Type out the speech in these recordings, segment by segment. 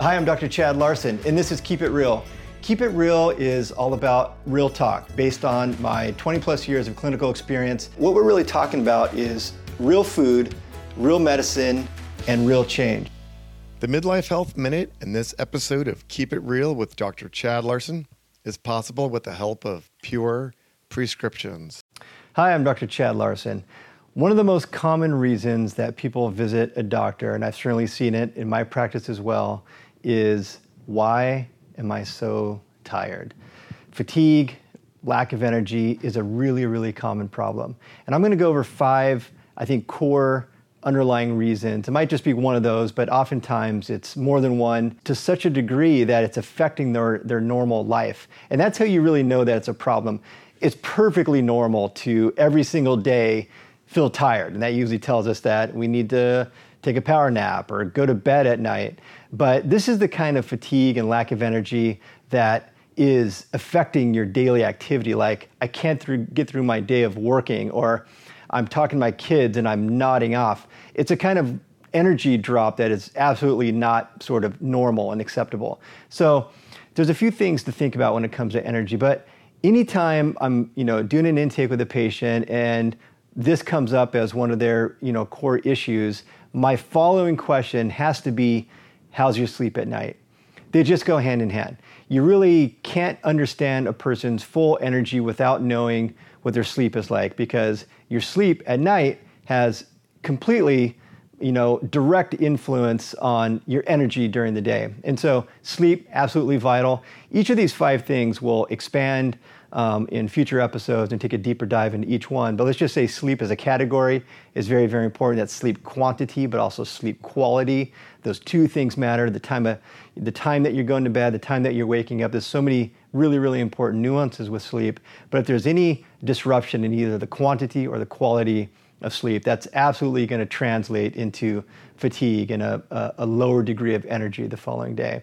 Hi, I'm Dr. Chad Larson, and this is Keep It Real. Keep It Real is all about real talk based on my 20 plus years of clinical experience. What we're really talking about is real food, real medicine, and real change. The Midlife Health Minute in this episode of Keep It Real with Dr. Chad Larson is possible with the help of pure prescriptions. Hi, I'm Dr. Chad Larson. One of the most common reasons that people visit a doctor, and I've certainly seen it in my practice as well, is why am I so tired? Fatigue, lack of energy is a really, really common problem. And I'm going to go over five, I think, core underlying reasons. It might just be one of those, but oftentimes it's more than one to such a degree that it's affecting their, their normal life. And that's how you really know that it's a problem. It's perfectly normal to every single day feel tired. And that usually tells us that we need to take a power nap or go to bed at night. But this is the kind of fatigue and lack of energy that is affecting your daily activity. Like, I can't through, get through my day of working, or I'm talking to my kids and I'm nodding off. It's a kind of energy drop that is absolutely not sort of normal and acceptable. So, there's a few things to think about when it comes to energy, but anytime I'm, you know, doing an intake with a patient and this comes up as one of their, you know, core issues, my following question has to be how's your sleep at night? They just go hand in hand. You really can't understand a person's full energy without knowing what their sleep is like because your sleep at night has completely you know direct influence on your energy during the day and so sleep absolutely vital each of these five things will expand um, in future episodes and take a deeper dive into each one. But let's just say sleep as a category is very, very important. That's sleep quantity, but also sleep quality. Those two things matter. The time, of, the time that you're going to bed, the time that you're waking up. There's so many really, really important nuances with sleep. But if there's any disruption in either the quantity or the quality of sleep, that's absolutely going to translate into fatigue and a, a, a, lower degree of energy the following day.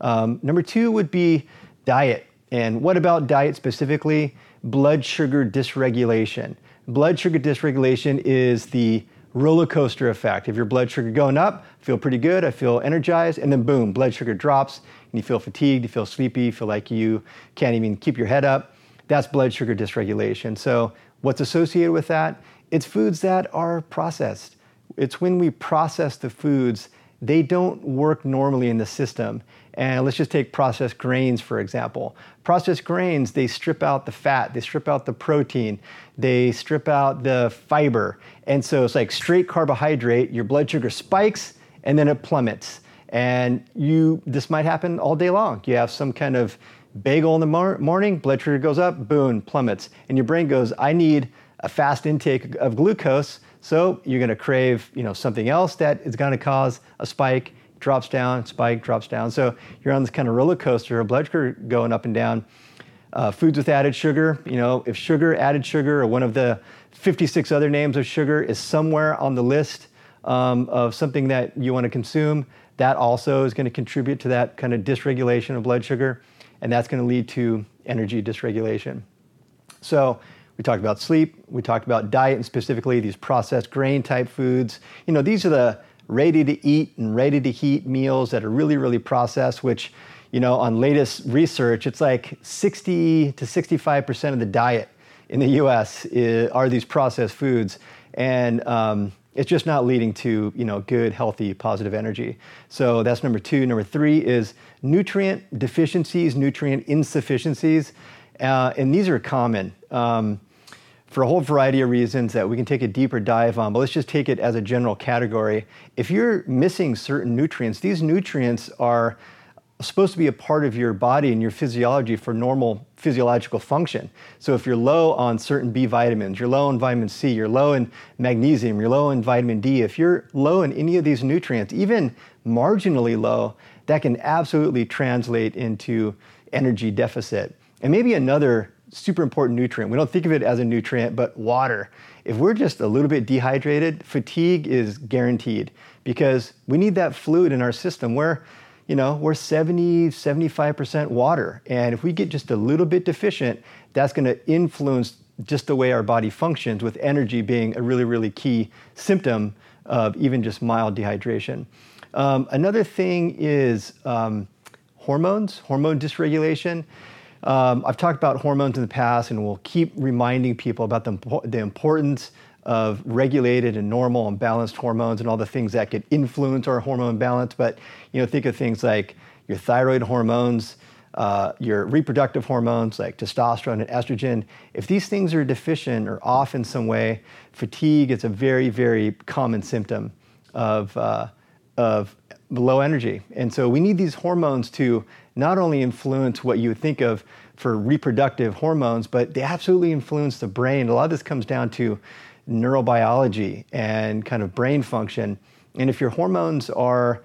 Um, number two would be diet. And what about diet specifically? Blood sugar dysregulation. Blood sugar dysregulation is the roller coaster effect. If your blood sugar going up, feel pretty good, I feel energized, and then boom, blood sugar drops, and you feel fatigued, you feel sleepy, you feel like you can't even keep your head up. That's blood sugar dysregulation. So, what's associated with that? It's foods that are processed. It's when we process the foods, they don't work normally in the system. And let's just take processed grains, for example. Processed grains, they strip out the fat, they strip out the protein, they strip out the fiber. And so it's like straight carbohydrate, your blood sugar spikes and then it plummets. And you, this might happen all day long. You have some kind of bagel in the mor- morning, blood sugar goes up, boom, plummets. And your brain goes, I need a fast intake of glucose. So you're going to crave, you know, something else that is going to cause a spike drops down, spike, drops down. So you're on this kind of roller coaster of blood sugar going up and down. Uh, foods with added sugar, you know, if sugar, added sugar, or one of the 56 other names of sugar is somewhere on the list um, of something that you want to consume, that also is going to contribute to that kind of dysregulation of blood sugar, and that's going to lead to energy dysregulation. So we talked about sleep, we talked about diet, and specifically these processed grain type foods. You know, these are the ready to eat and ready to heat meals that are really, really processed, which, you know, on latest research, it's like 60 to 65% of the diet in the US is, are these processed foods. And um, it's just not leading to, you know, good, healthy, positive energy. So that's number two. Number three is nutrient deficiencies, nutrient insufficiencies. Uh, and these are common. Um, for a whole variety of reasons that we can take a deeper dive on, but let's just take it as a general category. If you're missing certain nutrients, these nutrients are supposed to be a part of your body and your physiology for normal physiological function. So if you're low on certain B vitamins, you're low in vitamin C, you're low in magnesium, you're low in vitamin D, if you're low in any of these nutrients, even marginally low, that can absolutely translate into energy deficit. And maybe another super important nutrient. We don't think of it as a nutrient, but water. If we're just a little bit dehydrated, fatigue is guaranteed because we need that fluid in our system. We're, you know, we're 70, 75% water. And if we get just a little bit deficient, that's going to influence just the way our body functions, with energy being a really, really key symptom of even just mild dehydration. Um, another thing is um, hormones, hormone dysregulation. Um, I've talked about hormones in the past, and we'll keep reminding people about the, the importance of regulated and normal and balanced hormones and all the things that could influence our hormone balance. But you know, think of things like your thyroid hormones, uh, your reproductive hormones like testosterone and estrogen. If these things are deficient or off in some way, fatigue is a very, very common symptom of, uh, of low energy. And so we need these hormones to not only influence what you would think of for reproductive hormones, but they absolutely influence the brain. A lot of this comes down to neurobiology and kind of brain function. And if your hormones are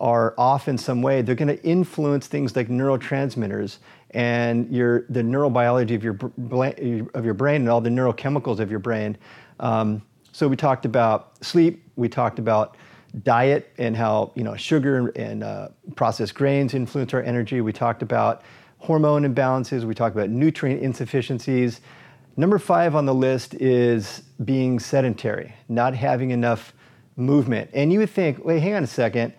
are off in some way, they're going to influence things like neurotransmitters and your the neurobiology of your of your brain and all the neurochemicals of your brain. Um, so we talked about sleep. We talked about diet and how you know sugar and uh, processed grains influence our energy. We talked about hormone imbalances. We talked about nutrient insufficiencies. Number five on the list is being sedentary, not having enough movement. And you would think, wait, hang on a second.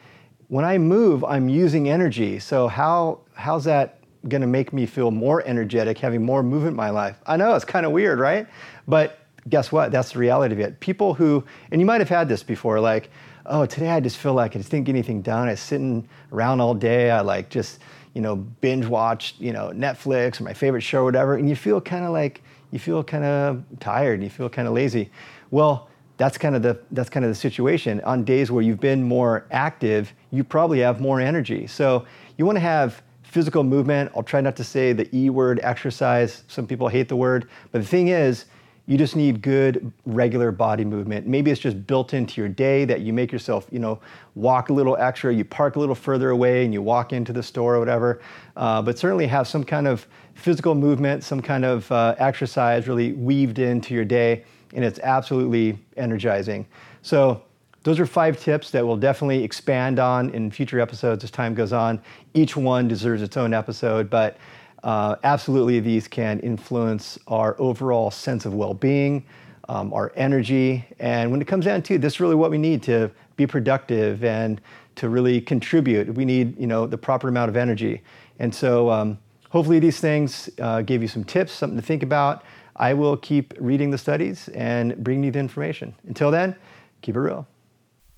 When I move, I'm using energy. So how how's that going to make me feel more energetic, having more movement in my life? I know it's kind of weird, right? But guess what? That's the reality of it. People who, and you might have had this before, like, oh, today I just feel like I just didn't get anything done. I was sitting around all day. I like just, you know, binge watched, you know, Netflix or my favorite show or whatever. And you feel kind of like, you feel kind of tired you feel kind of lazy. Well, that's kind of the that's kind of the situation. On days where you've been more active, you probably have more energy. So you want to have physical movement. I'll try not to say the E word exercise. Some people hate the word, but the thing is, you just need good regular body movement. Maybe it's just built into your day that you make yourself, you know, walk a little extra, you park a little further away and you walk into the store or whatever. Uh, but certainly have some kind of physical movement, some kind of uh, exercise really weaved into your day, and it's absolutely energizing. So those are five tips that we'll definitely expand on in future episodes as time goes on. Each one deserves its own episode, but uh, absolutely, these can influence our overall sense of well being, um, our energy. And when it comes down to it this is really what we need to be productive and to really contribute. We need you know, the proper amount of energy. And so, um, hopefully, these things uh, gave you some tips, something to think about. I will keep reading the studies and bringing you the information. Until then, keep it real.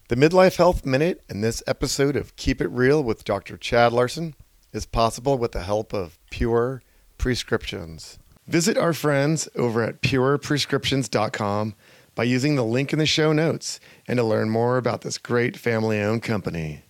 The Midlife Health Minute and this episode of Keep It Real with Dr. Chad Larson is possible with the help of Pure Prescriptions. Visit our friends over at pureprescriptions.com by using the link in the show notes and to learn more about this great family owned company.